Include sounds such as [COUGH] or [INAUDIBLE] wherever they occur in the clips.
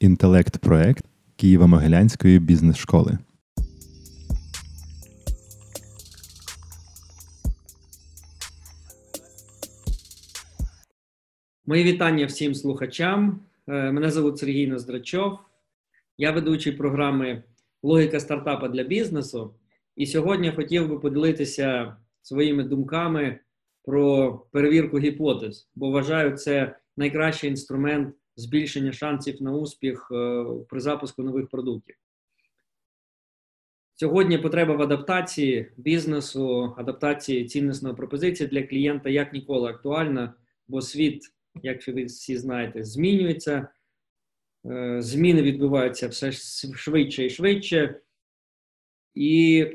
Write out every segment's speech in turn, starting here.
інтелект-проект Києво-Могилянської бізнес-школи. Мої вітання всім слухачам. Е, мене звуть Сергій Ноздрачов. Я ведучий програми Логіка стартапа для бізнесу. І сьогодні хотів би поділитися своїми думками про перевірку гіпотез, бо вважаю, це найкращий інструмент збільшення шансів на успіх е, при запуску нових продуктів. Сьогодні потреба в адаптації бізнесу, адаптації цінностної пропозиції для клієнта як ніколи актуальна, бо світ, як ви всі знаєте, змінюється. Е, зміни відбуваються все швидше і швидше, і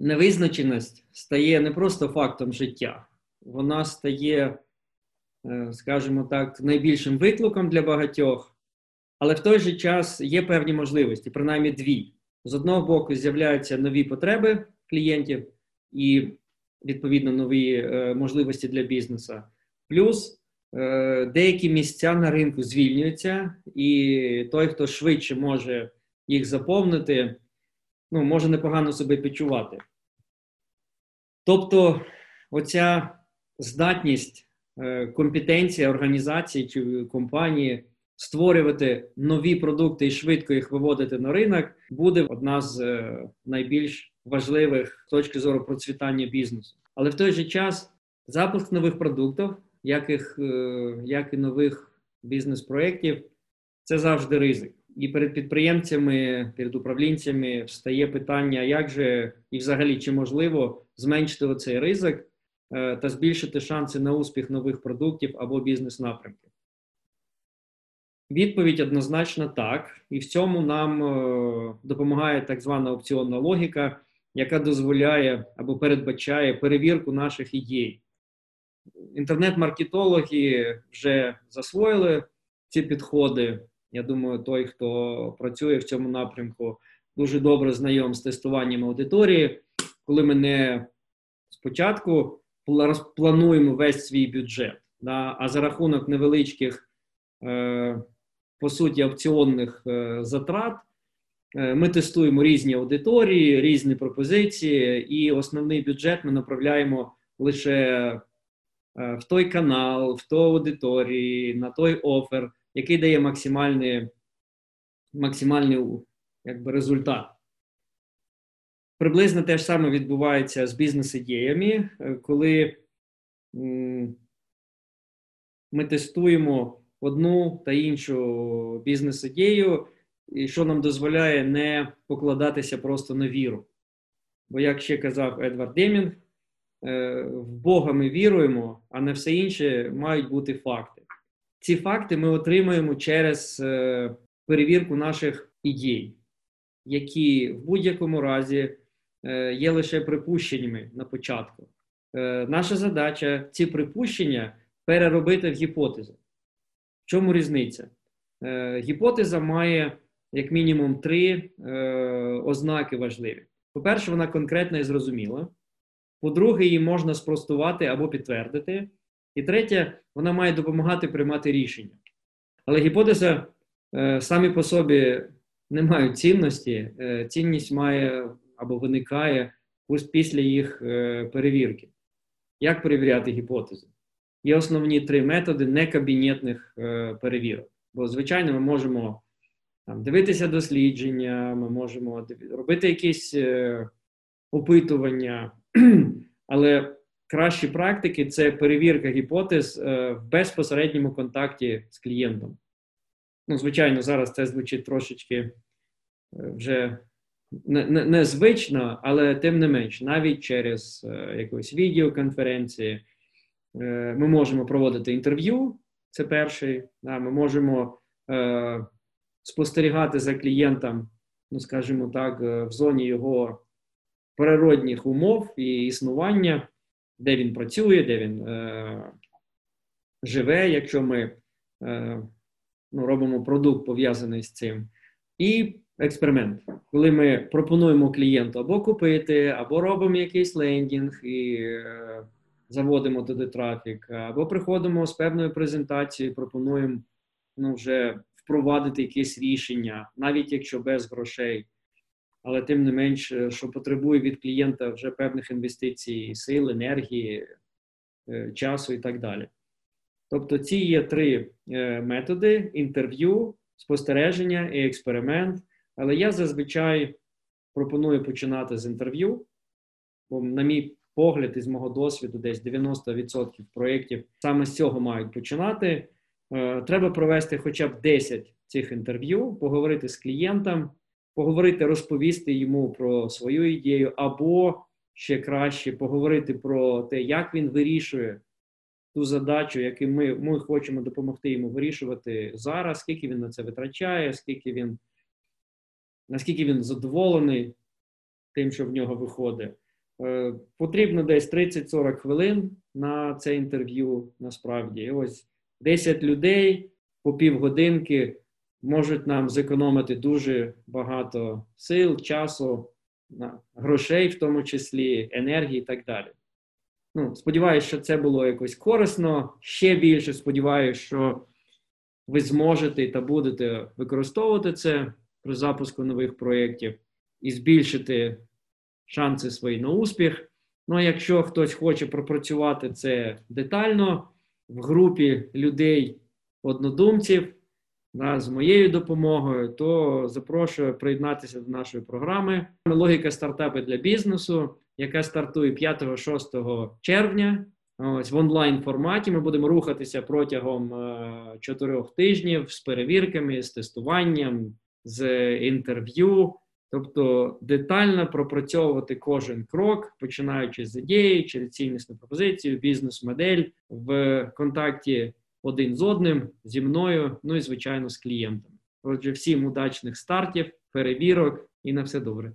невизначеність стає не просто фактом життя, вона стає, скажімо так, найбільшим викликом для багатьох, але в той же час є певні можливості, принаймні дві. З одного боку, з'являються нові потреби клієнтів і, відповідно, нові е, можливості для бізнесу. Плюс е, деякі місця на ринку звільнюються, і той, хто швидше може їх заповнити, ну, може непогано себе почувати. Тобто, оця здатність, е, компетенція організації чи компанії створювати нові продукти і швидко їх виводити на ринок, буде одна з е, найбільш важливих з точки зору процвітання бізнесу. Але в той же час запуск нових продуктів, як, їх, е, як і нових бізнес-проєктів, це завжди ризик. І перед підприємцями, перед управлінцями встає питання, як же і взагалі чи можливо зменшити цей ризик е, та збільшити шанси на успіх нових продуктів або бізнес-напрямків. Відповідь однозначно так, і в цьому нам е, допомагає так звана опціонна логіка, яка дозволяє або передбачає перевірку наших ідей. Інтернет-маркетологи вже засвоїли ці підходи. Я думаю, той, хто працює в цьому напрямку, дуже добре знайом з тестуванням аудиторії, коли ми не спочатку плануємо весь свій бюджет, да, а за рахунок невеличких, е, по суті, опціонних е, затрат. Е, ми тестуємо різні аудиторії, різні пропозиції, і основний бюджет ми направляємо лише в той канал, в ту аудиторії, на той офер, який дає максимальний максимальний якби, результат. Приблизно те ж саме відбувається з бізнес-ідеями, е, коли ми тестуємо одну та іншу бізнес-ідею, і що нам дозволяє не покладатися просто на віру. Бо, як ще казав Едвард Демінг, е, в Бога ми віруємо, а на все інше мають бути факти. Ці факти ми отримуємо через е, перевірку наших ідей, які в будь-якому разі є лише припущеннями на початку. Наша задача ці припущення переробити в гіпотези. В чому різниця? Гіпотеза має як мінімум три е, ознаки важливі. По-перше, вона конкретна і зрозуміла. По-друге, її можна спростувати або підтвердити. І третє, вона має допомагати приймати рішення. Але гіпотеза е, самі по собі не мають цінності. Е, цінність має або виникає ось після їх е, перевірки. Як перевіряти гіпотези? Є основні три методи некабінетних е, перевірок. Бо, звичайно, ми можемо там, дивитися дослідження, ми можемо робити якісь е, опитування, [CLEARS THROAT] але кращі практики це перевірка гіпотез в безпосередньому контакті з клієнтом. Ну, звичайно, зараз це звучить трошечки вже незвично, не, але тим не менш, навіть через е, якусь відеоконференції е, ми можемо проводити інтерв'ю. Це перший. Да, Ми можемо е, спостерігати за клієнтом, ну скажімо так, е, в зоні його природних умов і існування, де він працює, де він е, живе, якщо ми е, ну, робимо продукт пов'язаний з цим. І експеримент, коли ми пропонуємо клієнту або купити, або робимо якийсь лендінг і е, заводимо туди трафік, або приходимо з певною презентацією, пропонуємо ну, вже впровадити якесь рішення, навіть якщо без грошей, але тим не менш, е, що потребує від клієнта вже певних інвестицій, сил, енергії, е, часу і так далі. Тобто, ці є три е, методи: інтерв'ю, спостереження і експеримент. Але я зазвичай пропоную починати з інтерв'ю, бо, на мій погляд, із мого досвіду, десь 90% проєктів саме з цього мають починати. Е, треба провести хоча б 10 цих інтерв'ю, поговорити з клієнтом, поговорити, розповісти йому про свою ідею, або ще краще поговорити про те, як він вирішує ту задачу, яку ми, ми хочемо допомогти йому вирішувати зараз, скільки він на це витрачає, скільки він, наскільки він задоволений тим, що в нього виходить. Е, потрібно десь 30-40 хвилин на це інтерв'ю. Насправді, І ось 10 людей по півгодинки можуть нам зекономити дуже багато сил, часу, грошей, в тому числі енергії і так далі. Ну, Сподіваюся, що це було якось корисно. Ще більше сподіваюся, що ви зможете та будете використовувати це при запуску нових проєктів і збільшити шанси свої на успіх. Ну, а якщо хтось хоче пропрацювати це детально в групі людей-однодумців да, з моєю допомогою, то запрошую приєднатися до нашої програми. Логіка стартапи для бізнесу, яка стартує 5-6 червня. Ось в онлайн форматі ми будемо рухатися протягом е, чотирьох тижнів з перевірками, з тестуванням, з інтерв'ю. Тобто детально пропрацьовувати кожен крок, починаючи з ідеї, через ціннісну пропозицію, бізнес-модель в контакті один з одним, зі мною, ну і звичайно з клієнтом. Отже, всім удачних стартів, перевірок і на все добре.